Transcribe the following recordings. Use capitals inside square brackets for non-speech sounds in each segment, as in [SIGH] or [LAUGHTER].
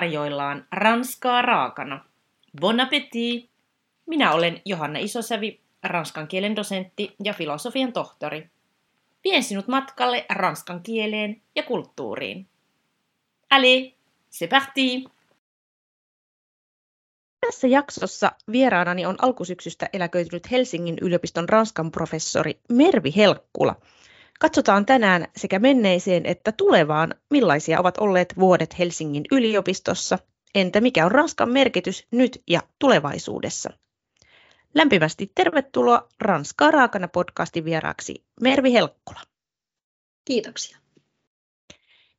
tarjoillaan ranskaa raakana. Bon appétit! Minä olen Johanna Isosävi, ranskan kielen dosentti ja filosofian tohtori. Vien sinut matkalle ranskan kieleen ja kulttuuriin. Allez, c'est parti! Tässä jaksossa vieraanani on alkusyksystä eläköitynyt Helsingin yliopiston ranskan professori Mervi Helkkula. Katsotaan tänään sekä menneiseen että tulevaan, millaisia ovat olleet vuodet Helsingin yliopistossa, entä mikä on Ranskan merkitys nyt ja tulevaisuudessa. Lämpimästi tervetuloa Ranskaa raakana podcastin vieraaksi Mervi Helkkula. Kiitoksia.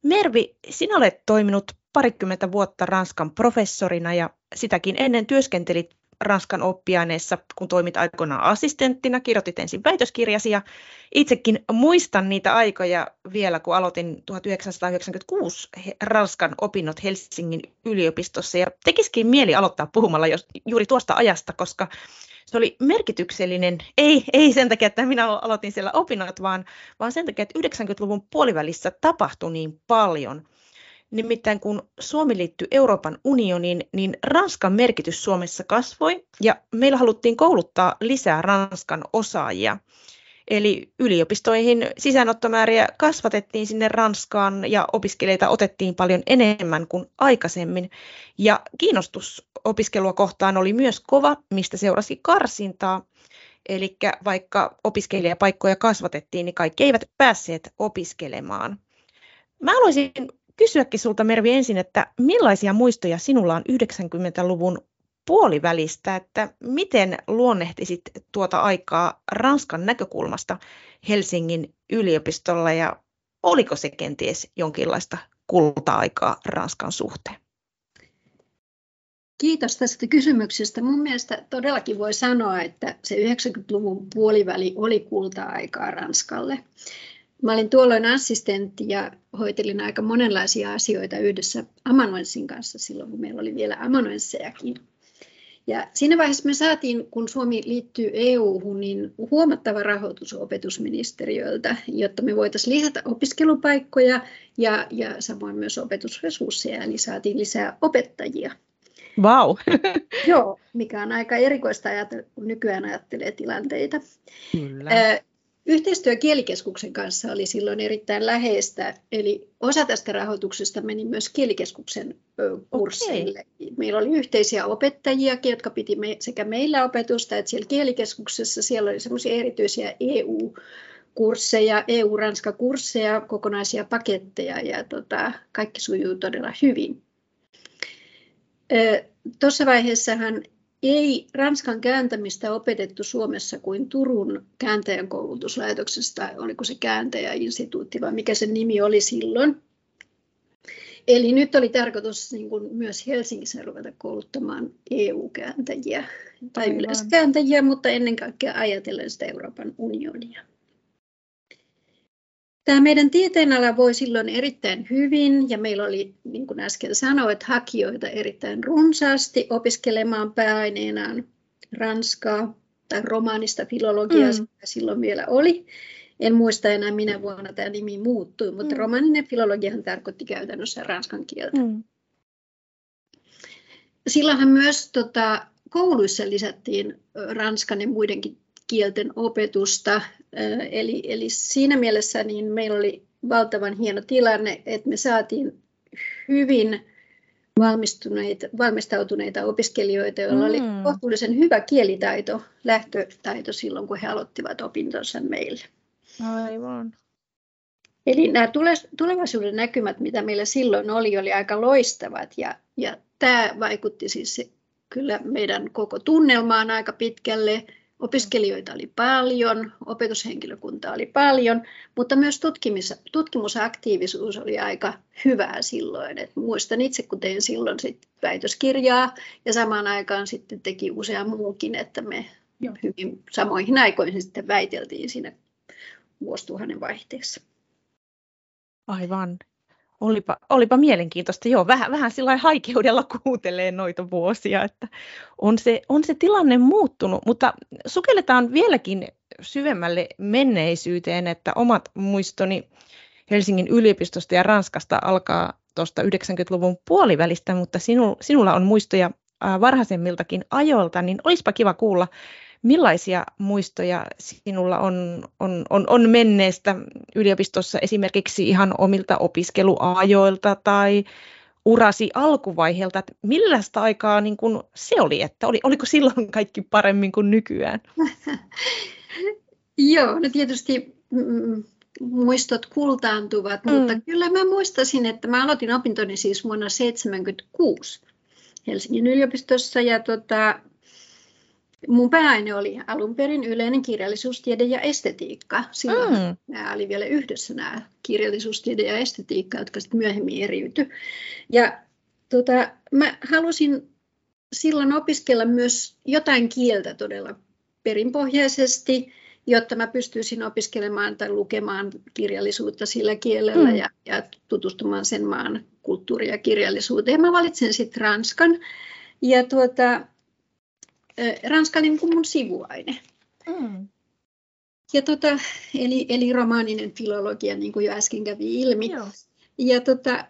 Mervi, sinä olet toiminut parikymmentä vuotta Ranskan professorina ja sitäkin ennen työskentelit Ranskan oppiaineessa, kun toimit aikoinaan assistenttina, kirjoitit ensin väitöskirjasi ja itsekin muistan niitä aikoja vielä, kun aloitin 1996 Ranskan opinnot Helsingin yliopistossa. Ja tekisikin mieli aloittaa puhumalla jos, juuri tuosta ajasta, koska se oli merkityksellinen, ei, ei sen takia, että minä aloitin siellä opinnot, vaan, vaan sen takia, että 90-luvun puolivälissä tapahtui niin paljon – Nimittäin kun Suomi liittyi Euroopan unioniin, niin Ranskan merkitys Suomessa kasvoi ja meillä haluttiin kouluttaa lisää Ranskan osaajia. Eli yliopistoihin sisäänottomääriä kasvatettiin sinne Ranskaan ja opiskelijoita otettiin paljon enemmän kuin aikaisemmin. Ja kiinnostus opiskelua kohtaan oli myös kova, mistä seurasi karsintaa. Eli vaikka opiskelijapaikkoja kasvatettiin, niin kaikki eivät päässeet opiskelemaan. Mä haluaisin kysyäkin sulta Mervi ensin, että millaisia muistoja sinulla on 90-luvun puolivälistä, että miten luonnehtisit tuota aikaa Ranskan näkökulmasta Helsingin yliopistolla ja oliko se kenties jonkinlaista kulta-aikaa Ranskan suhteen? Kiitos tästä kysymyksestä. Mun mielestä todellakin voi sanoa, että se 90-luvun puoliväli oli kulta-aikaa Ranskalle. Mä olin tuolloin assistentti ja hoitelin aika monenlaisia asioita yhdessä amanuenssin kanssa silloin, kun meillä oli vielä amanuenssejakin. Ja siinä vaiheessa me saatiin, kun Suomi liittyy EU-hun, niin huomattava rahoitus opetusministeriöltä, jotta me voitaisiin lisätä opiskelupaikkoja ja, ja samoin myös opetusresursseja, eli saatiin lisää opettajia. Wow. Joo, mikä on aika erikoista ajatella, kun nykyään ajattelee tilanteita. Kyllä. Yhteistyö kielikeskuksen kanssa oli silloin erittäin läheistä, eli osa tästä rahoituksesta meni myös kielikeskuksen kursseille. Okay. Meillä oli yhteisiä opettajia, jotka piti me, sekä meillä opetusta, että siellä kielikeskuksessa siellä oli semmoisia erityisiä EU- kursseja, EU-Ranska-kursseja, kokonaisia paketteja ja tota, kaikki sujuu todella hyvin. Tuossa vaiheessahan ei Ranskan kääntämistä opetettu Suomessa kuin Turun kääntäjän koulutuslaitoksesta, oliko se kääntäjäinstituutti vai mikä se nimi oli silloin. Eli nyt oli tarkoitus niin kuin myös Helsingissä ruveta kouluttamaan EU-kääntäjiä tai yleensä kääntäjiä, mutta ennen kaikkea ajatellen sitä Euroopan unionia. Tämä meidän tieteenala voi silloin erittäin hyvin ja meillä oli, niin kuin äsken sanoit, hakijoita erittäin runsaasti opiskelemaan pääaineenaan ranskaa tai romaanista filologiaa, mm. silloin vielä oli. En muista enää minä vuonna tämä nimi muuttui, mutta mm. romaaninen filologiahan tarkoitti käytännössä ranskan kieltä. Mm. Silloinhan myös tota, kouluissa lisättiin ranskan ja muidenkin kielten opetusta. Eli, eli siinä mielessä niin meillä oli valtavan hieno tilanne, että me saatiin hyvin valmistuneita, valmistautuneita opiskelijoita, joilla oli mm. kohtuullisen hyvä kielitaito, lähtötaito silloin, kun he aloittivat opintonsa meille. Aivan. Eli nämä tulevaisuuden näkymät, mitä meillä silloin oli, oli aika loistavat ja, ja tämä vaikutti siis kyllä meidän koko tunnelmaan aika pitkälle. Opiskelijoita oli paljon, opetushenkilökuntaa oli paljon, mutta myös tutkimus, tutkimusaktiivisuus oli aika hyvää silloin. Et muistan itse, kun tein silloin sit väitöskirjaa ja samaan aikaan sitten teki usea muukin, että me Joo. hyvin samoihin aikoihin sitten väiteltiin siinä vuosituhannen vaihteessa. Aivan. Olipa, olipa mielenkiintoista. Joo, vähän, vähän sillä haikeudella [LAUGHS] kuuntelee noita vuosia, että on se, on se tilanne muuttunut, mutta sukelletaan vieläkin syvemmälle menneisyyteen, että omat muistoni Helsingin yliopistosta ja Ranskasta alkaa tuosta 90-luvun puolivälistä, mutta sinu, sinulla on muistoja varhaisemmiltakin ajoilta, niin olisipa kiva kuulla, millaisia muistoja sinulla on, on, on, on menneestä yliopistossa esimerkiksi ihan omilta opiskeluajoilta tai urasi alkuvaiheelta, että millaista aikaa niin kuin se oli, että oli, oliko silloin kaikki paremmin kuin nykyään? [LAUGHS] Joo, no tietysti mm, muistot kultaantuvat, mm. mutta kyllä mä muistasin, että mä aloitin opintoni siis vuonna 1976 Helsingin yliopistossa ja tota, mun pääaine oli alun perin yleinen kirjallisuustiede ja estetiikka. Silloin mm. nämä oli vielä yhdessä nämä kirjallisuustiede ja estetiikka, jotka sitten myöhemmin eriytyi. Ja tota, mä halusin silloin opiskella myös jotain kieltä todella perinpohjaisesti, jotta mä pystyisin opiskelemaan tai lukemaan kirjallisuutta sillä kielellä mm. ja, ja tutustumaan sen maan kulttuuri- ja kirjallisuuteen. Mä valitsin sitten Ranskan. Ja tuota, Ranska oli niin mun sivuaine. Mm. Ja tota, eli, eli romaaninen filologia, niin kuin jo äsken kävi ilmi. Joo. Ja tota,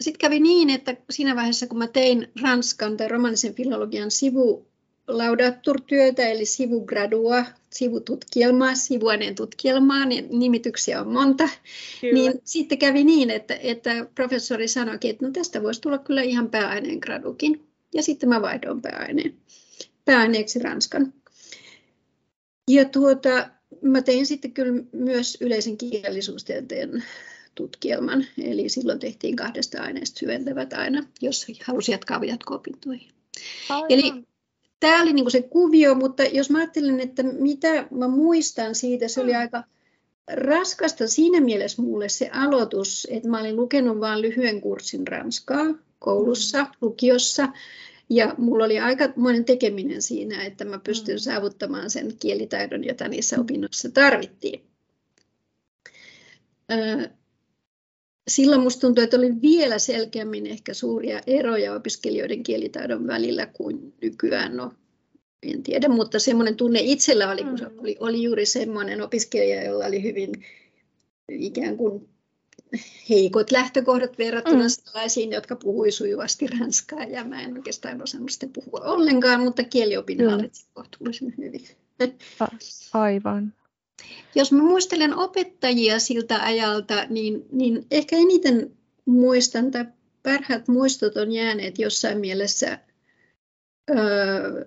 sitten kävi niin, että siinä vaiheessa, kun mä tein Ranskan tai romaanisen filologian sivu laudaturtyötä, eli sivugradua, sivututkielmaa, sivuaineen tutkielmaa, niin nimityksiä on monta, kyllä. niin sitten kävi niin, että, että professori sanoi, että no tästä voisi tulla kyllä ihan pääaineen gradukin. Ja sitten mä vaihdoin pääaineen pääaineeksi Ranskan. Ja tuota, mä tein sitten kyllä myös yleisen kirjallisuustieteen tutkielman, eli silloin tehtiin kahdesta aineesta syventävät aina, jos halusi jatkaa jatko-opintoihin. Eli tämä oli niinku se kuvio, mutta jos mä ajattelen, että mitä mä muistan siitä, se oli mm. aika raskasta siinä mielessä mulle se aloitus, että mä olin lukenut vain lyhyen kurssin ranskaa koulussa, mm. lukiossa, ja mulla oli aikamoinen tekeminen siinä, että mä pystyn mm. saavuttamaan sen kielitaidon, jota niissä opinnoissa tarvittiin. Silloin musta tuntui, että oli vielä selkeämmin ehkä suuria eroja opiskelijoiden kielitaidon välillä kuin nykyään. No, en tiedä, mutta semmoinen tunne itsellä oli, kun mm. oli, oli juuri semmoinen opiskelija, jolla oli hyvin ikään kuin heikot lähtökohdat verrattuna mm. sellaisiin, jotka puhui sujuvasti ranskaa, ja mä en oikeastaan osannut sitä puhua ollenkaan, mutta kieliopin mm. hallitsin kohtuullisen hyvin. Aivan. Jos mä muistelen opettajia siltä ajalta, niin, niin ehkä eniten muistan, tai parhaat muistot on jääneet jossain mielessä öö,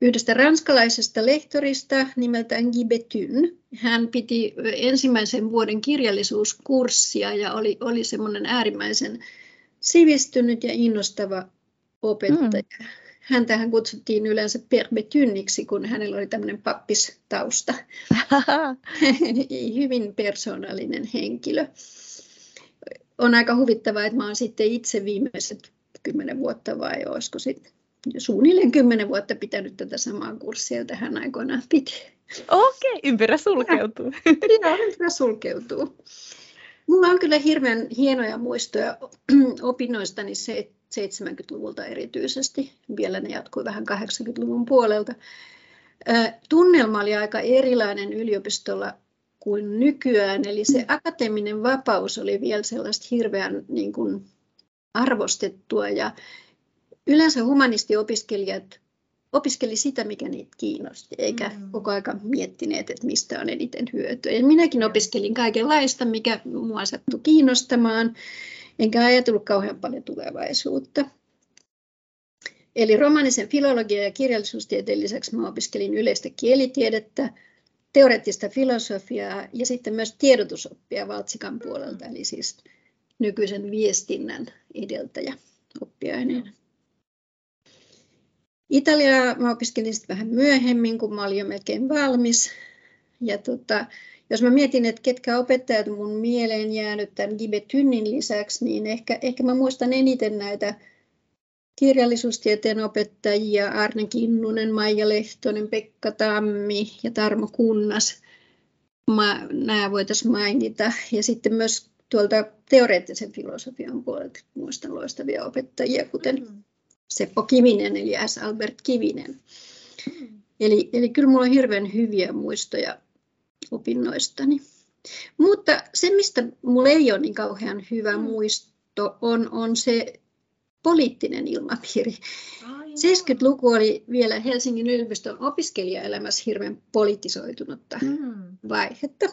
yhdestä ranskalaisesta lehtorista nimeltään Guy Betyn. Hän piti ensimmäisen vuoden kirjallisuuskurssia ja oli, oli semmoinen äärimmäisen sivistynyt ja innostava opettaja. Mm. Häntähän kutsuttiin yleensä Per Betyniksi, kun hänellä oli tämmöinen pappistausta. [LAUGHS] Hyvin persoonallinen henkilö. On aika huvittavaa, että mä oon sitten itse viimeiset kymmenen vuotta vai olisiko sitten suunnilleen kymmenen vuotta pitänyt tätä samaa kurssia, jota hän aikoinaan piti. Okei, okay, ympyrä sulkeutuu. Joo, ympyrä sulkeutuu. Mulla on kyllä hirveän hienoja muistoja [CLEARS THROAT] opinnoistani 70-luvulta erityisesti. Vielä ne jatkui vähän 80-luvun puolelta. Tunnelma oli aika erilainen yliopistolla kuin nykyään, eli se akateeminen vapaus oli vielä sellaista hirveän niin kuin, arvostettua ja yleensä humanistiopiskelijat opiskeli sitä, mikä niitä kiinnosti, eikä mm. koko aika miettineet, että mistä on eniten hyötyä. Ja minäkin opiskelin kaikenlaista, mikä mua sattui kiinnostamaan, enkä ajatellut kauhean paljon tulevaisuutta. Eli romanisen filologia ja kirjallisuustieteen lisäksi mä opiskelin yleistä kielitiedettä, teoreettista filosofiaa ja sitten myös tiedotusoppia Valtsikan puolelta, eli siis nykyisen viestinnän edeltäjä oppiaineena. Italiaa mä opiskelin sitten vähän myöhemmin, kun mä olin jo melkein valmis. Ja tota, jos mä mietin, että ketkä opettajat mun mieleen jäänyt tämän Gibetynnin lisäksi, niin ehkä, ehkä mä muistan eniten näitä kirjallisuustieteen opettajia, Arne Kinnunen, Maija Lehtonen, Pekka Tammi ja Tarmo Kunnas. Mä, nämä voitaisiin mainita. Ja sitten myös tuolta teoreettisen filosofian puolelta muistan loistavia opettajia, kuten mm. Seppo Kivinen eli S. Albert Kivinen. Eli, eli kyllä minulla on hirveän hyviä muistoja opinnoistani. Mutta se, mistä mulla ei ole niin kauhean hyvä mm. muisto, on, on se poliittinen ilmapiiri. 70-luku oli vielä Helsingin yliopiston opiskelijaelämässä hirveän politisoitunutta mm. vaihetta.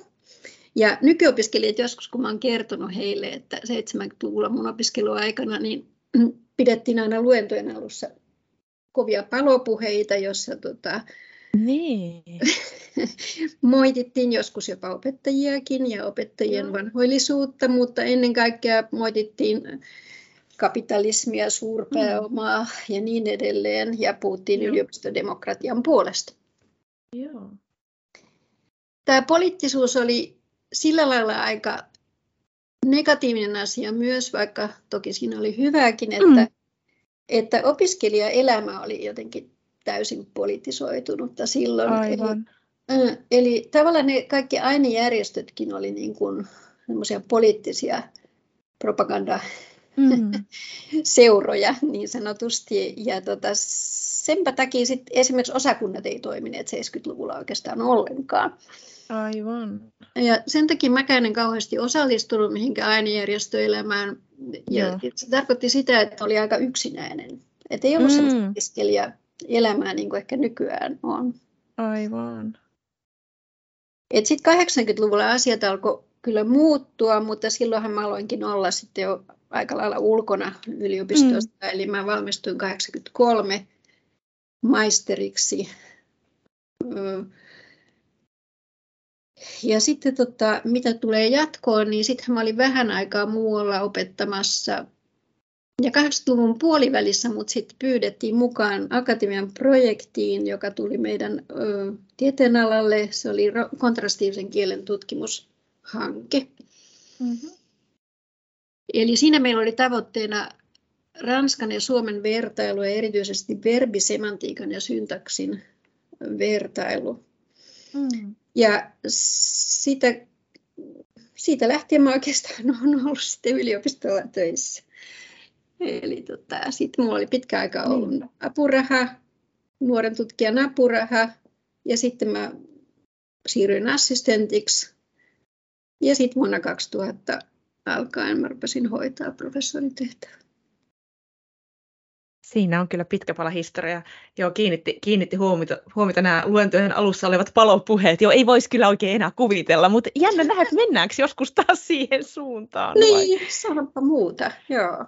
Ja nykyopiskelijat joskus, kun mä oon kertonut heille, että 70-luvulla mun opiskeluaikana, niin pidettiin aina luentojen alussa kovia palopuheita, jossa tota, niin. [LAUGHS] moitittiin joskus jopa opettajiakin ja opettajien vanhoillisuutta, mutta ennen kaikkea moitittiin kapitalismia, suurpääomaa mm. ja niin edelleen, ja puhuttiin Joo. yliopistodemokratian puolesta. Joo. Tämä poliittisuus oli sillä lailla aika negatiivinen asia myös, vaikka toki siinä oli hyvääkin, että, mm. että opiskelijaelämä oli jotenkin täysin politisoitunutta silloin. Aivan. Eli, eli tavallaan ne kaikki ainejärjestötkin oli niin kuin poliittisia propaganda mm. [LAUGHS] seuroja niin sanotusti. Ja tota, senpä takia sit esimerkiksi osakunnat ei toimineet 70-luvulla oikeastaan ollenkaan. Aivan. Ja sen takia mäkään en kauheasti osallistunut mihinkään ainejärjestöelämään. Ja Joo. se tarkoitti sitä, että oli aika yksinäinen. Että ei ollut mm. sellaista elämää niin kuin ehkä nykyään on. Aivan. Sitten 80-luvulla asiat alkoi kyllä muuttua, mutta silloinhan mä aloinkin olla sitten jo aika lailla ulkona yliopistosta. Mm. Eli mä valmistuin 83 maisteriksi. Ja sitten tota, mitä tulee jatkoon, niin sitten mä olin vähän aikaa muualla opettamassa. Ja 80-luvun puolivälissä mut sitten pyydettiin mukaan akatemian projektiin, joka tuli meidän ö, tieteenalalle. Se oli kontrastiivisen kielen tutkimushanke. Mm-hmm. Eli siinä meillä oli tavoitteena Ranskan ja Suomen vertailu ja erityisesti verbisemantiikan ja syntaksin vertailu. Mm. Ja sitä, siitä lähtien mä oikeastaan [LAUGHS] olen ollut sitten yliopistolla töissä. Eli tota, sitten mulla oli pitkä aika niin. ollut mm. apuraha, nuoren tutkijan apuraha, ja sitten mä siirryin assistentiksi. Ja sitten vuonna 2000 alkaen mä rupesin hoitaa professorin tehtävää. Siinä on kyllä pitkä pala historia. Joo, kiinnitti, kiinnitti huomiota, huomiota nämä luentojen alussa olevat palopuheet. Joo, ei voisi kyllä oikein enää kuvitella, mutta jännä nähdä, että mennäänkö joskus taas siihen suuntaan. Niin, sanonpa muuta, joo.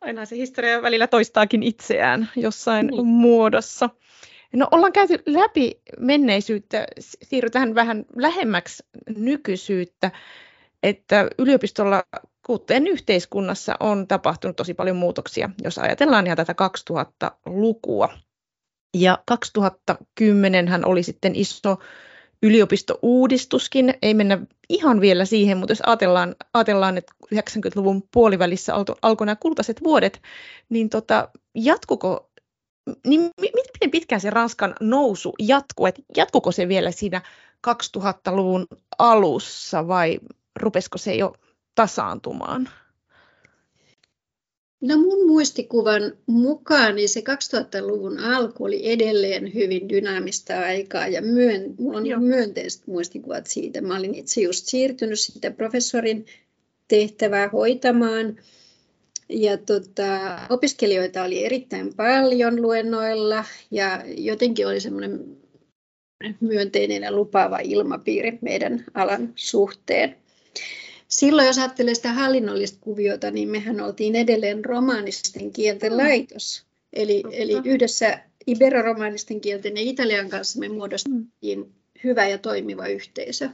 Aina se historia välillä toistaakin itseään jossain niin. muodossa. No ollaan käyty läpi menneisyyttä, siirrytään vähän lähemmäksi nykyisyyttä että yliopistolla, kuten yhteiskunnassa, on tapahtunut tosi paljon muutoksia, jos ajatellaan ihan tätä 2000-lukua. Ja 2010 hän oli sitten iso yliopistouudistuskin, ei mennä ihan vielä siihen, mutta jos ajatellaan, ajatellaan että 90-luvun puolivälissä alkoi nämä kultaiset vuodet, niin tota, jatkuko, niin miten pitkään se Ranskan nousu jatkuu, että jatkuko se vielä siinä 2000-luvun alussa vai rupesiko se jo tasaantumaan? No mun muistikuvan mukaan niin se 2000-luvun alku oli edelleen hyvin dynaamista aikaa ja myön, mulla on Joo. myönteiset muistikuvat siitä. Mä olin itse just siirtynyt sitä professorin tehtävää hoitamaan ja tota, opiskelijoita oli erittäin paljon luennoilla ja jotenkin oli semmoinen myönteinen ja lupaava ilmapiiri meidän alan suhteen. Silloin, jos ajattelee sitä hallinnollista kuviota, niin mehän oltiin edelleen romaanisten kielten laitos. Eli, eli yhdessä iberoromaanisten kielten ja italian kanssa me muodostettiin mm. hyvä ja toimiva yhteisö.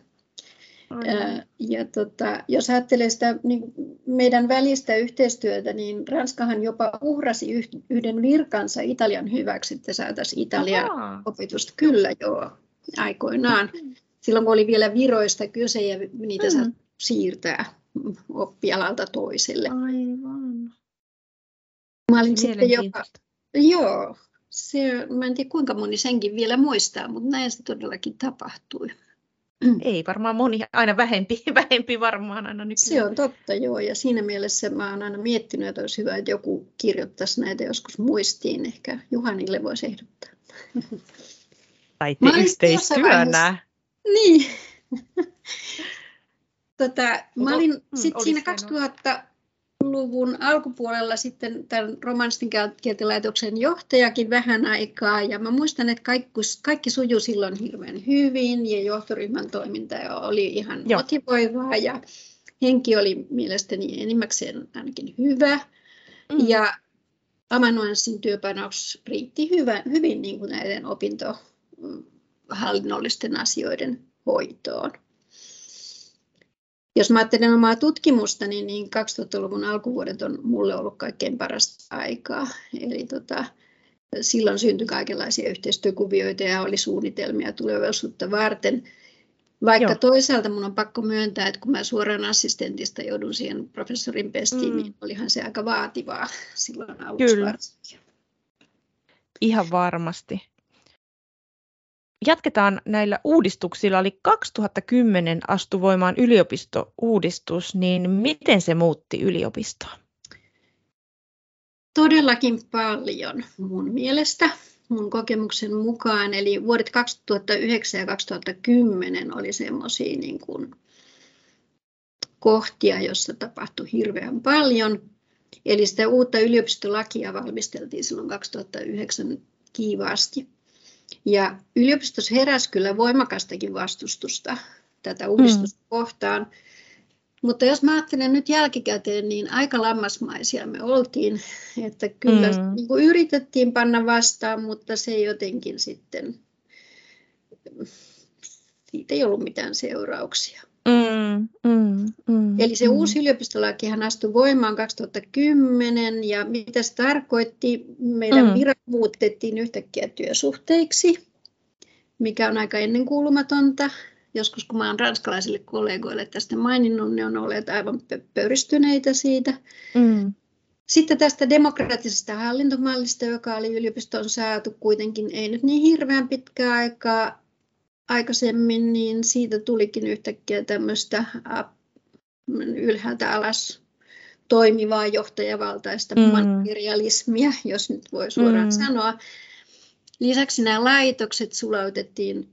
Ja, ja tota, jos ajattelee sitä niin meidän välistä yhteistyötä, niin Ranskahan jopa uhrasi yhden virkansa Italian hyväksi, että saataisiin Italian Aha. opetusta. Kyllä joo, aikoinaan. Mm. Silloin kun oli vielä viroista kyse ja niitä mm siirtää oppialalta toiselle. Aivan. Mä olin sitten jopa, joo, se, mä en tiedä kuinka moni senkin vielä muistaa, mutta näin se todellakin tapahtui. Ei varmaan moni, aina vähempi, [LAUGHS] vähempi varmaan aina nykyään. Se on totta, joo, ja siinä mielessä mä oon aina miettinyt, että olisi hyvä, että joku kirjoittaisi näitä joskus muistiin, ehkä Juhanille voisi ehdottaa. Tai yhteistyönä. Niin. Tota, mä olin mm, sit siinä 2000-luvun alkupuolella sitten tämän romanssin kieltilaitoksen johtajakin vähän aikaa. Ja mä muistan, että kaikki, kaikki sujui silloin hirveän hyvin ja johtoryhmän toiminta oli ihan Joo. motivoivaa ja henki oli mielestäni enimmäkseen ainakin hyvä. Mm. Ja amanuanssin työpanoks riitti hyvä, hyvin niin kuin näiden opintohallinnollisten asioiden hoitoon. Jos mä ajattelen omaa tutkimusta, niin, niin 2000-luvun alkuvuodet on mulle ollut kaikkein parasta aikaa. Eli tota, silloin syntyi kaikenlaisia yhteistyökuvioita ja oli suunnitelmia tulevaisuutta varten. Vaikka Joo. toisaalta mun on pakko myöntää, että kun mä suoraan assistentista joudun siihen professorin pestiin, mm. niin olihan se aika vaativaa silloin aluksi Kyllä. Ihan varmasti. Jatketaan näillä uudistuksilla. Eli 2010 astui voimaan yliopistouudistus, niin miten se muutti yliopistoa? Todellakin paljon mun mielestä mun kokemuksen mukaan. Eli vuodet 2009 ja 2010 oli semmoisia niin kuin kohtia, joissa tapahtui hirveän paljon. Eli sitä uutta yliopistolakia valmisteltiin silloin 2009 kiivaasti. Ja yliopistossa heräsi kyllä voimakastakin vastustusta tätä uudistusta mm. kohtaan. Mutta jos mä ajattelen nyt jälkikäteen, niin aika lammasmaisia me oltiin, että kyllä mm. niin kuin yritettiin panna vastaan, mutta se jotenkin sitten, siitä ei ollut mitään seurauksia. Mm, mm, mm, Eli se mm. uusi yliopistolakihan astui voimaan 2010 ja mitä se tarkoitti? Meidän mm. virat muutettiin yhtäkkiä työsuhteiksi, mikä on aika ennenkuulumatonta joskus kun mä olen ranskalaisille kollegoille tästä maininnut, ne on olleet aivan pöyristyneitä siitä. Mm. Sitten tästä demokraattisesta hallintomallista, joka oli yliopistoon saatu kuitenkin ei nyt niin hirveän pitkää aikaa aikaisemmin, niin siitä tulikin yhtäkkiä tämmöistä ylhäältä alas toimivaa johtajavaltaista mm. materialismia, jos nyt voi suoraan mm. sanoa. Lisäksi nämä laitokset sulautettiin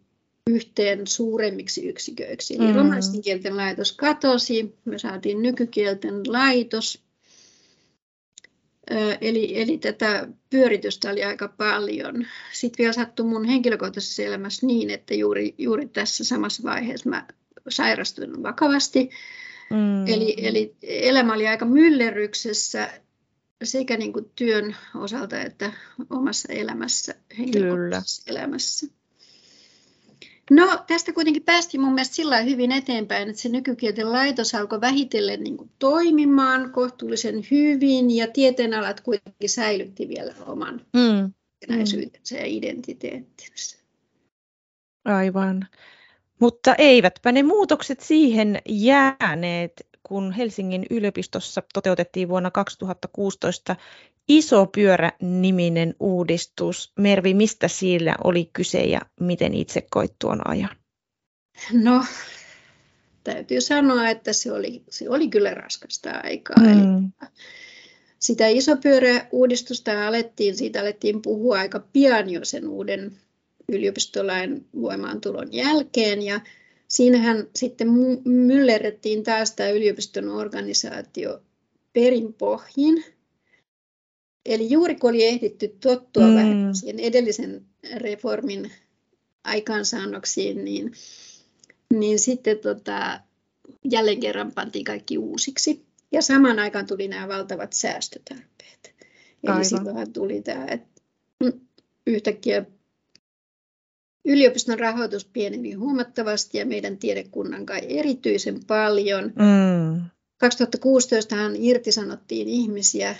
yhteen suuremmiksi yksiköiksi. Eli mm. romanssin kielten laitos katosi, me saatiin nykykielten laitos. Eli, eli tätä pyöritystä oli aika paljon. Sitten vielä sattui mun henkilökohtaisessa elämässä niin, että juuri, juuri tässä samassa vaiheessa mä sairastuin vakavasti. Mm. Eli, eli elämä oli aika myllerryksessä sekä niin kuin työn osalta että omassa elämässä, henkilökohtaisessa Kyllä. elämässä. No tästä kuitenkin päästiin mun mielestä sillä hyvin eteenpäin, että se nykykielten laitos alkoi vähitellen niin kuin toimimaan kohtuullisen hyvin ja tieteenalat kuitenkin säilytti vielä oman mm. näisyytensä ja identiteettinsä. Aivan. Mutta eivätpä ne muutokset siihen jääneet, kun Helsingin yliopistossa toteutettiin vuonna 2016 Iso pyörä-niminen uudistus. Mervi, mistä siellä oli kyse ja miten itse koit tuon ajan? No, täytyy sanoa, että se oli, se oli kyllä raskasta aikaa. Mm. Eli sitä isopyöräuudistusta alettiin, siitä alettiin puhua aika pian jo sen uuden yliopistolain voimaantulon jälkeen. Ja siinähän sitten myllerrettiin taas tämä yliopiston organisaatio perinpohjin. Eli juuri kun oli ehditty tottua mm. vähän siihen edellisen reformin aikaansaannoksiin, niin, niin sitten tota, jälleen kerran pantiin kaikki uusiksi. Ja samaan aikaan tuli nämä valtavat säästötarpeet. Eli silloinhan tuli tämä, että yhtäkkiä yliopiston rahoitus pieneni huomattavasti ja meidän tiedekunnan kai erityisen paljon. Mm. 2016 irtisanottiin ihmisiä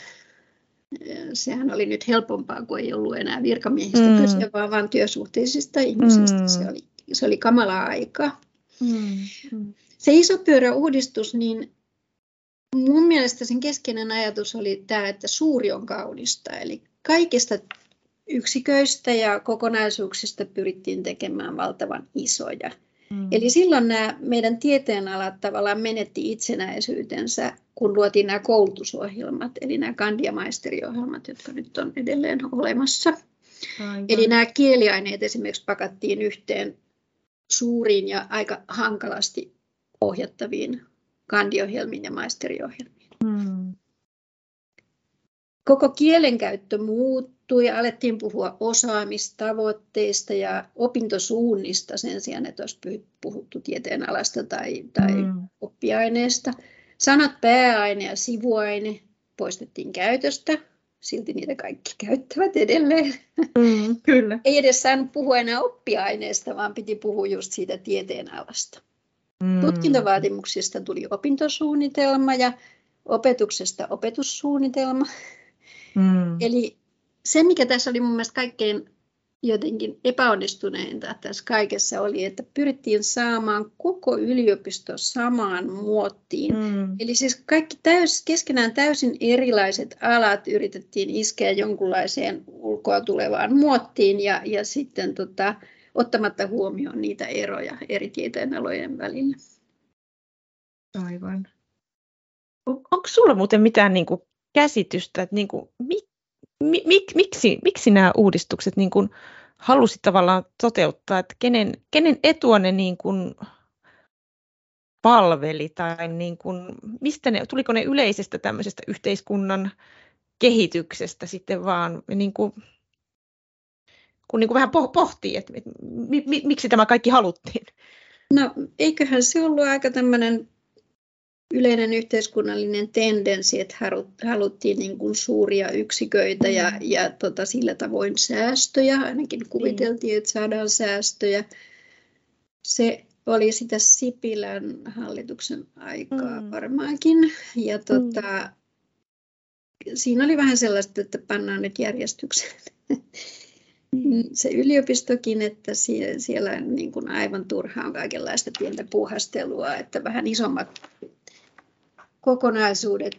sehän oli nyt helpompaa, kun ei ollut enää virkamiehistä mm. kyse, vaan vain työsuhteisista ihmisistä. Mm. Se, oli, se oli kamala aika. Mm. Mm. Se iso pyöräuudistus, niin mun mielestä sen keskeinen ajatus oli tämä, että suuri on kaunista. Eli kaikista yksiköistä ja kokonaisuuksista pyrittiin tekemään valtavan isoja. Mm. Eli silloin nämä meidän tieteenalat tavallaan menetti itsenäisyytensä, kun luotiin nämä koulutusohjelmat, eli nämä kandiamaisteriohjelmat, jotka nyt on edelleen olemassa. Aivan. Eli nämä kieliaineet esimerkiksi pakattiin yhteen suuriin ja aika hankalasti ohjattaviin kandiohjelmiin ja maisteriohjelmiin. Koko kielenkäyttö muuttui ja alettiin puhua osaamistavoitteista ja opintosuunnista sen sijaan, että olisi puhuttu tieteenalasta tai, tai hmm. oppiaineesta. Sanat pääaine ja sivuaine poistettiin käytöstä, silti niitä kaikki käyttävät edelleen. Mm, kyllä. Ei edes saanut puhua enää oppiaineesta, vaan piti puhua just siitä tieteenalasta. Mm. Tutkintovaatimuksista tuli opintosuunnitelma ja opetuksesta opetussuunnitelma. Mm. Eli se, mikä tässä oli mun mielestä kaikkein jotenkin epäonnistuneinta tässä kaikessa oli, että pyrittiin saamaan koko yliopisto samaan muottiin. Mm. Eli siis kaikki täys, keskenään täysin erilaiset alat yritettiin iskeä jonkunlaiseen ulkoa tulevaan muottiin ja, ja sitten tota, ottamatta huomioon niitä eroja eri tieteenalojen välillä. Aivan. On, onko sulla muuten mitään niin kuin, käsitystä, että niin kuin, mi, mi, mi, miksi, miksi nämä uudistukset niin kuin, halusi tavallaan toteuttaa, että kenen, kenen etua ne niin kuin, palveli tai niin kuin, mistä ne, tuliko ne yleisestä tämmöisestä yhteiskunnan kehityksestä sitten vaan niin kuin, kun niin kuin vähän pohtii, että mi, mi, miksi tämä kaikki haluttiin? No eiköhän se ollut aika tämmöinen yleinen yhteiskunnallinen tendenssi, että haluttiin niin kuin suuria yksiköitä ja, mm. ja tota, sillä tavoin säästöjä, ainakin kuviteltiin, että saadaan säästöjä. Se oli sitä Sipilän hallituksen aikaa mm. varmaankin. Ja tota, mm. siinä oli vähän sellaista, että pannaan nyt järjestykseen Mm. se yliopistokin, että siellä, siellä niin kuin aivan turhaa on kaikenlaista pientä puhastelua, että vähän isommat kokonaisuudet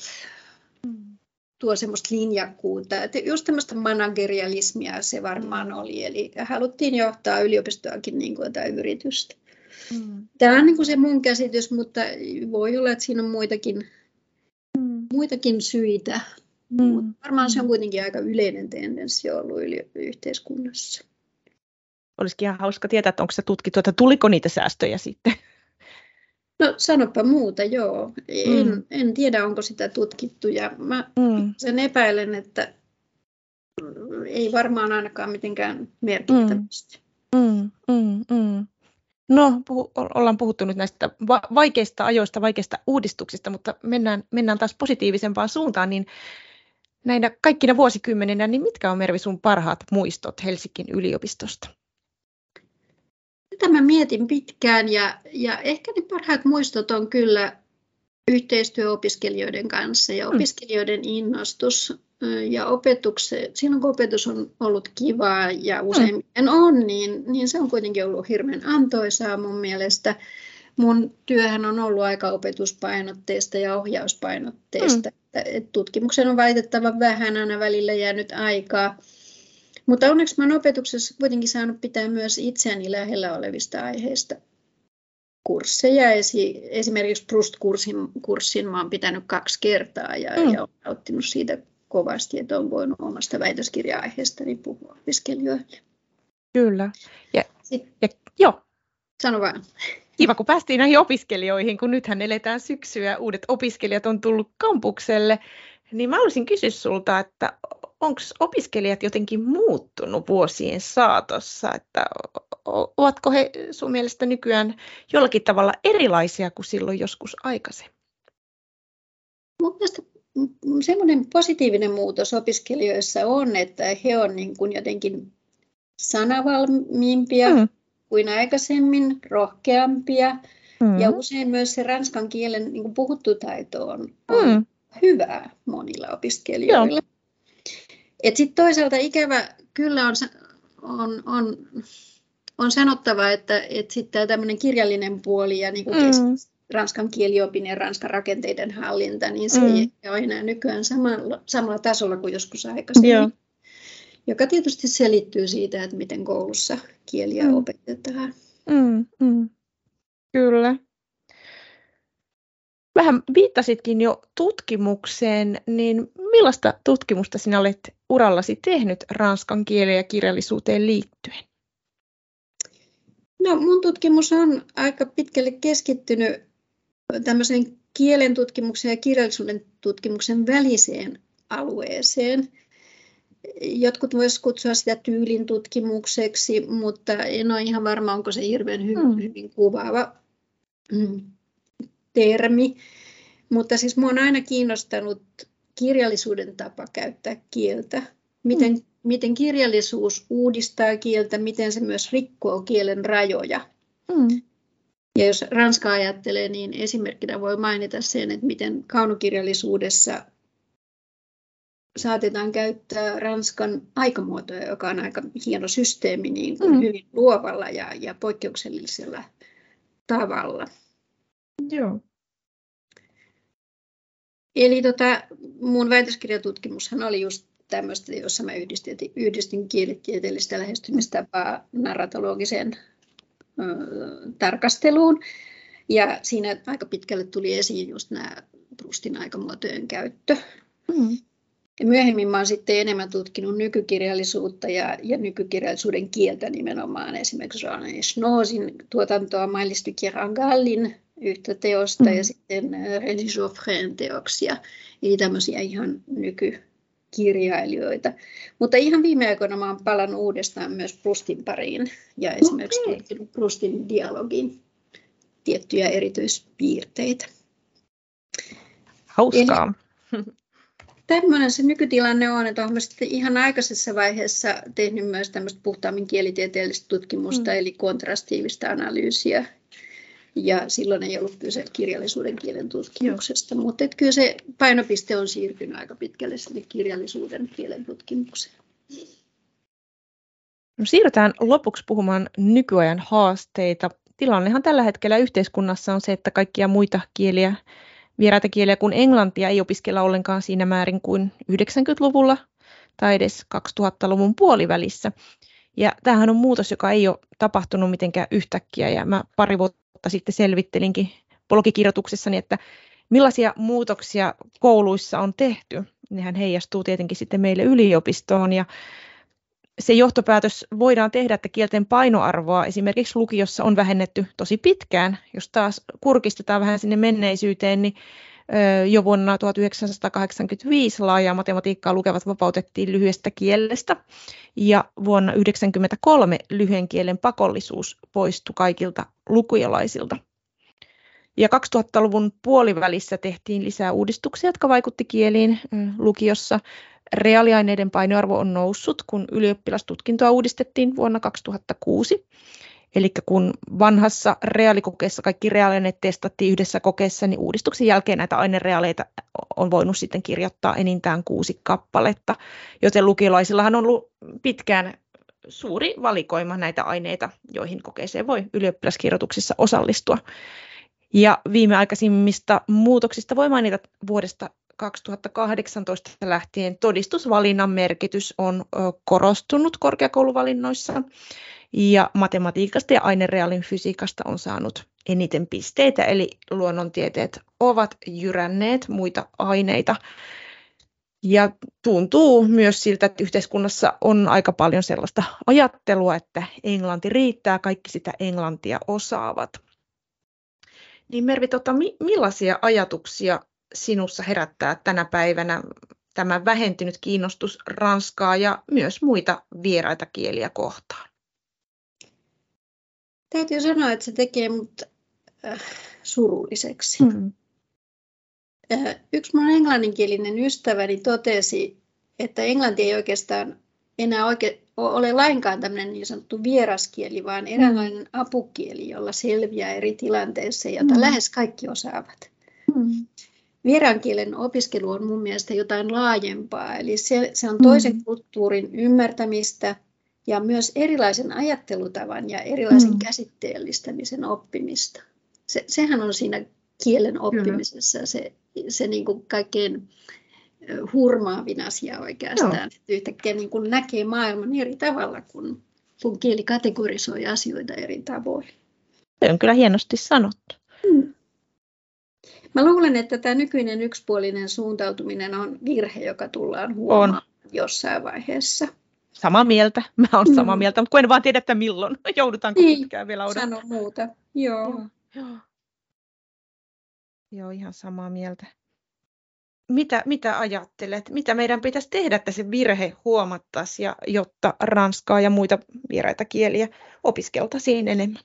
mm. tuo semmoista linjakkuutta. Että just tämmöistä managerialismia se varmaan mm. oli, eli haluttiin johtaa yliopistoakin niin kuin jotain yritystä. Mm. Tämä on niin kuin se mun käsitys, mutta voi olla, että siinä on muitakin, mm. muitakin syitä. Mm. varmaan se on kuitenkin aika yleinen tendenssi ollut yhteiskunnassa. Olisikin ihan hauska tietää, että onko se tutkittu, että tuliko niitä säästöjä sitten? No sanopa muuta, joo. En, mm. en tiedä, onko sitä tutkittu ja mä mm. sen epäilen, että ei varmaan ainakaan mitenkään merkittävästi. Mm. Mm. Mm. No, puhu, ollaan puhuttu nyt näistä va- vaikeista ajoista, vaikeista uudistuksista, mutta mennään, mennään taas positiivisempaan suuntaan, niin näinä kaikkina vuosikymmeninä, niin mitkä on Mervi sun parhaat muistot Helsingin yliopistosta? Tätä mä mietin pitkään ja, ja ehkä ne parhaat muistot on kyllä yhteistyö opiskelijoiden kanssa ja mm. opiskelijoiden innostus ja opetukse, silloin kun opetus on ollut kivaa ja usein mm. on, niin, niin se on kuitenkin ollut hirveän antoisaa mun mielestä. Mun työhän on ollut aika opetuspainotteista ja ohjauspainotteista. Mm. Tutkimuksen on valitettavan vähän aina välillä jäänyt aikaa. Mutta onneksi olen opetuksessa kuitenkin saanut pitää myös itseäni lähellä olevista aiheista kursseja. Esi- esimerkiksi Proust-kurssin kurssin mä olen pitänyt kaksi kertaa ja, mm. ja olen nauttinut siitä kovasti, että olen voinut omasta väitöskirja-aiheestani puhua opiskelijoille. Kyllä. Ja, Sitten, ja, joo. Sano vaan. Kiva, kun päästiin näihin opiskelijoihin, kun nythän eletään syksyä, uudet opiskelijat on tullut kampukselle, niin mä haluaisin kysyä sulta, että onko opiskelijat jotenkin muuttunut vuosien saatossa, että ovatko he sun mielestä nykyään jollakin tavalla erilaisia kuin silloin joskus aikaisemmin? Mun mielestä semmoinen positiivinen muutos opiskelijoissa on, että he on niin kuin jotenkin sanavalmiimpia, mm kuin aikaisemmin, rohkeampia. Mm. Ja usein myös se ranskan kielen niin kuin puhuttu taito on, on mm. hyvää monilla opiskelijoilla. Sitten toisaalta ikävä kyllä on, on, on, on sanottava, että et sitten tämmöinen kirjallinen puoli ja niin kuin mm. ranskan kieliopin ja ranskan rakenteiden hallinta, niin se mm. ei ole enää nykyään samalla, samalla tasolla kuin joskus aikaisemmin. Joo joka tietysti selittyy siitä, että miten koulussa kieliä mm. opetetaan. Mm, mm. Kyllä. Vähän viittasitkin jo tutkimukseen, niin millaista tutkimusta sinä olet urallasi tehnyt ranskan kieleen ja kirjallisuuteen liittyen? No mun tutkimus on aika pitkälle keskittynyt tämmöiseen kielen tutkimuksen ja kirjallisuuden tutkimuksen väliseen alueeseen. Jotkut voisivat kutsua sitä tyylin tutkimukseksi, mutta en ole ihan varma, onko se hirveän hy- mm. hyvin kuvaava mm, termi. Mutta siis minua on aina kiinnostanut kirjallisuuden tapa käyttää kieltä. Miten, mm. miten kirjallisuus uudistaa kieltä, miten se myös rikkoo kielen rajoja. Mm. Ja jos Ranska ajattelee, niin esimerkkinä voi mainita sen, että miten kaunokirjallisuudessa saatetaan käyttää Ranskan aikamuotoja, joka on aika hieno systeemi niin kuin mm. hyvin luovalla ja, ja poikkeuksellisella tavalla. Joo. Eli tota, mun väitöskirjatutkimushan oli just tämmöistä, jossa mä yhdistin, yhdistin kielitieteellistä lähestymistapaa narratologiseen ö, tarkasteluun. Ja siinä aika pitkälle tuli esiin just nämä Proustin aikamuotojen käyttö. Mm. Ja myöhemmin mä olen sitten enemmän tutkinut nykykirjallisuutta ja, ja nykykirjallisuuden kieltä nimenomaan. Esimerkiksi Jean Schnozin tuotantoa de Gallin yhtä teosta mm. ja sitten René Joffren teoksia. Eli tämmöisiä ihan nykykirjailijoita. Mutta ihan viime aikoina mä olen palannut uudestaan myös Prustin pariin ja esimerkiksi okay. Prustin dialogin tiettyjä erityispiirteitä. Hauskaa. Eli, [LAUGHS] tämmöinen se nykytilanne on, että olen sitten ihan aikaisessa vaiheessa tehnyt myös tämmöistä puhtaammin kielitieteellistä tutkimusta, mm. eli kontrastiivista analyysiä. Ja silloin ei ollut kyse kirjallisuuden kielen tutkimuksesta, Joo. mutta kyllä se painopiste on siirtynyt aika pitkälle sinne kirjallisuuden kielen tutkimukseen. No siirrytään lopuksi puhumaan nykyajan haasteita. Tilannehan tällä hetkellä yhteiskunnassa on se, että kaikkia muita kieliä vieraita kieliä kuin englantia ei opiskella ollenkaan siinä määrin kuin 90-luvulla tai edes 2000-luvun puolivälissä. Ja tämähän on muutos, joka ei ole tapahtunut mitenkään yhtäkkiä ja mä pari vuotta sitten selvittelinkin blogikirjoituksessani, että millaisia muutoksia kouluissa on tehty. Nehän heijastuu tietenkin sitten meille yliopistoon ja se johtopäätös voidaan tehdä, että kielten painoarvoa esimerkiksi lukiossa on vähennetty tosi pitkään. Jos taas kurkistetaan vähän sinne menneisyyteen, niin jo vuonna 1985 laajaa matematiikkaa lukevat vapautettiin lyhyestä kielestä ja vuonna 1993 lyhyen kielen pakollisuus poistui kaikilta lukujolaisilta. Ja 2000-luvun puolivälissä tehtiin lisää uudistuksia, jotka vaikutti kieliin lukiossa reaaliaineiden painoarvo on noussut, kun ylioppilastutkintoa uudistettiin vuonna 2006. Eli kun vanhassa reaalikokeessa kaikki reaaliaineet testattiin yhdessä kokeessa, niin uudistuksen jälkeen näitä ainereaaleita on voinut sitten kirjoittaa enintään kuusi kappaletta, joten lukiolaisillahan on ollut pitkään suuri valikoima näitä aineita, joihin kokeeseen voi ylioppilaskirjoituksissa osallistua. Ja viimeaikaisimmista muutoksista voi mainita vuodesta 2018 lähtien todistusvalinnan merkitys on korostunut korkeakouluvalinnoissa ja matematiikasta ja ainereaalin fysiikasta on saanut eniten pisteitä, eli luonnontieteet ovat jyränneet muita aineita. Ja tuntuu myös siltä, että yhteiskunnassa on aika paljon sellaista ajattelua, että englanti riittää, kaikki sitä englantia osaavat. Niin Mervi, tota, millaisia ajatuksia sinussa herättää tänä päivänä tämä vähentynyt kiinnostus ranskaa ja myös muita vieraita kieliä kohtaan? Täytyy sanoa, että se tekee mut äh, surulliseksi. Mm. Äh, yksi mun englanninkielinen ystäväni totesi, että englanti ei oikeastaan enää oike, ole lainkaan tämmöinen niin sanottu vieraskieli, vaan eräänlainen apukieli, jolla selviää eri tilanteissa, jota mm. lähes kaikki osaavat. Mm vieraan kielen opiskelu on mun mielestä jotain laajempaa, eli se, se on toisen mm. kulttuurin ymmärtämistä ja myös erilaisen ajattelutavan ja erilaisen mm. käsitteellistämisen oppimista. Se, sehän on siinä kielen oppimisessa Kyllä. se, se niin kuin kaikkein hurmaavin asia oikeastaan, Joo. että yhtäkkiä niin kuin näkee maailman eri tavalla, kun, kun kieli kategorisoi asioita eri tavoin. Se on kyllä hienosti sanottu. Mm. Mä luulen, että tämä nykyinen yksipuolinen suuntautuminen on virhe, joka tullaan huomaamaan on. jossain vaiheessa. Samaa mieltä. [LAUGHS] Mä oon samaa mm. mieltä, mutta kun en vaan tiedä, että milloin. [LAUGHS] Joudutaanko niin, pitkään vielä odottaa. Sano muuta. Joo. Joo. Joo. Joo, ihan samaa mieltä. Mitä, mitä ajattelet? Mitä meidän pitäisi tehdä, että se virhe huomattaisiin, ja, jotta ranskaa ja muita vieraita kieliä opiskeltaisiin enemmän?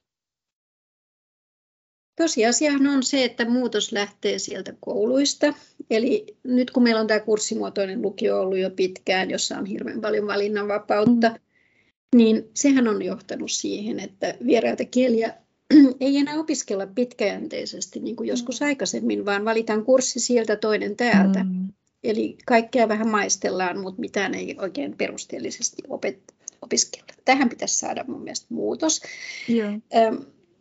Tosiasiahan on se, että muutos lähtee sieltä kouluista. Eli nyt kun meillä on tämä kurssimuotoinen lukio ollut jo pitkään, jossa on hirveän paljon valinnanvapautta, niin sehän on johtanut siihen, että vieraita kieliä [CLEARS THROAT] ei enää opiskella pitkäjänteisesti niin kuin joskus mm. aikaisemmin, vaan valitaan kurssi sieltä toinen täältä. Mm. Eli kaikkea vähän maistellaan, mutta mitään ei oikein perusteellisesti opet- opiskella. Tähän pitäisi saada mun mielestä muutos. Joo.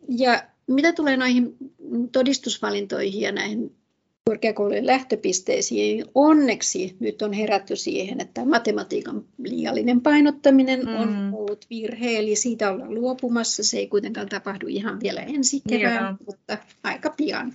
Ja mitä tulee noihin todistusvalintoihin ja näihin korkeakoulujen lähtöpisteisiin, onneksi nyt on herätty siihen, että matematiikan liiallinen painottaminen mm. on ollut virhe, eli siitä ollaan luopumassa. Se ei kuitenkaan tapahdu ihan vielä ensi kevään, yeah. mutta aika pian.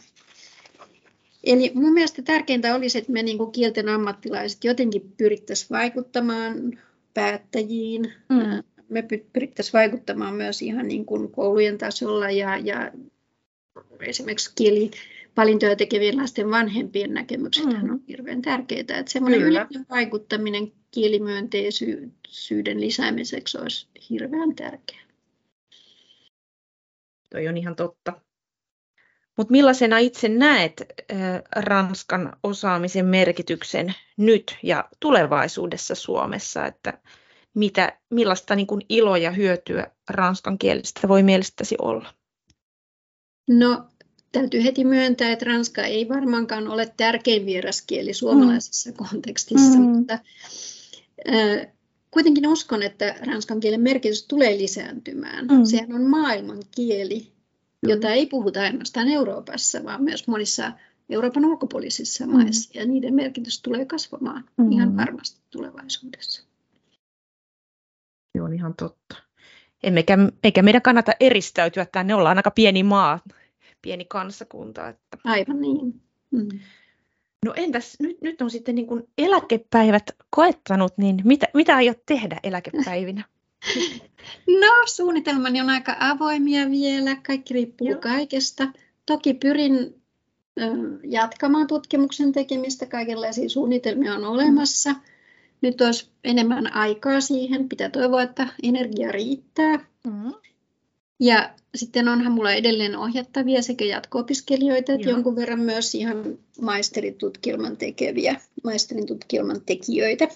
Eli mun mielestä tärkeintä olisi, että me niin kuin kielten ammattilaiset jotenkin pyrittäisiin vaikuttamaan päättäjiin, mm me pyrittäisiin vaikuttamaan myös ihan niin kuin koulujen tasolla ja, ja esimerkiksi kielivalintoja tekevien lasten vanhempien näkemykset mm. on hirveän tärkeää. Että semmoinen yleinen vaikuttaminen kielimyönteisyyden lisäämiseksi olisi hirveän tärkeää. Toi on ihan totta. Mutta millaisena itse näet äh, Ranskan osaamisen merkityksen nyt ja tulevaisuudessa Suomessa? Että mitä, millaista niin kuin iloa ja hyötyä ranskan kielestä voi mielestäsi olla? No, täytyy heti myöntää, että ranska ei varmaankaan ole tärkein vieraskieli suomalaisessa mm. kontekstissa, mm. mutta äh, kuitenkin uskon, että ranskan kielen merkitys tulee lisääntymään. Mm. Sehän on maailman kieli, jota ei puhuta ainoastaan Euroopassa, vaan myös monissa Euroopan ulkopuolisissa mm. maissa, ja niiden merkitys tulee kasvamaan mm. ihan varmasti tulevaisuudessa. Se on ihan totta. Emmekä, eikä meidän kannata eristäytyä tänne, ollaan aika pieni maa, pieni kansakunta. Että... Aivan niin. Mm. No entäs nyt, nyt on sitten niin kuin eläkepäivät koettanut, niin mitä, mitä aiot tehdä eläkepäivinä? [LAUGHS] [LAUGHS] No suunnitelmani on aika avoimia vielä, kaikki riippuu Joo. kaikesta. Toki pyrin ö, jatkamaan tutkimuksen tekemistä, kaikenlaisia suunnitelmia on olemassa. Mm nyt olisi enemmän aikaa siihen. Pitää toivoa, että energia riittää. Mm-hmm. Ja sitten onhan mulla edelleen ohjattavia sekä jatko-opiskelijoita, että jonkun verran myös ihan maisteritutkielman tekeviä, maisterin tutkielman tekijöitä.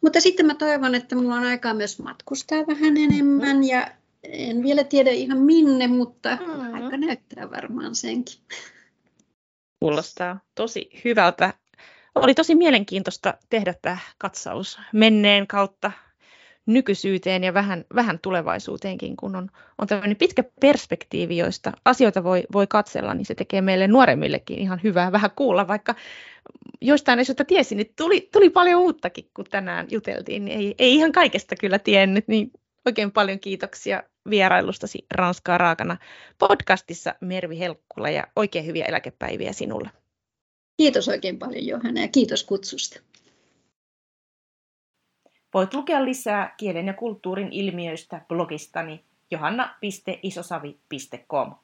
Mutta sitten mä toivon, että mulla on aikaa myös matkustaa vähän enemmän mm-hmm. ja en vielä tiedä ihan minne, mutta mm-hmm. aika näyttää varmaan senkin. Kuulostaa tosi hyvältä oli tosi mielenkiintoista tehdä tämä katsaus menneen kautta nykyisyyteen ja vähän, vähän tulevaisuuteenkin, kun on, on tämmöinen pitkä perspektiivi, joista asioita voi, voi katsella, niin se tekee meille nuoremmillekin ihan hyvää vähän kuulla, vaikka joistain asioista tiesin, niin tuli, tuli paljon uuttakin, kun tänään juteltiin, niin ei, ei ihan kaikesta kyllä tiennyt, niin oikein paljon kiitoksia vierailustasi Ranskaa raakana podcastissa Mervi Helkkula ja oikein hyviä eläkepäiviä sinulle. Kiitos oikein paljon Johanna ja kiitos kutsusta. Voit lukea lisää kielen ja kulttuurin ilmiöistä blogistani johanna.isosavi.com.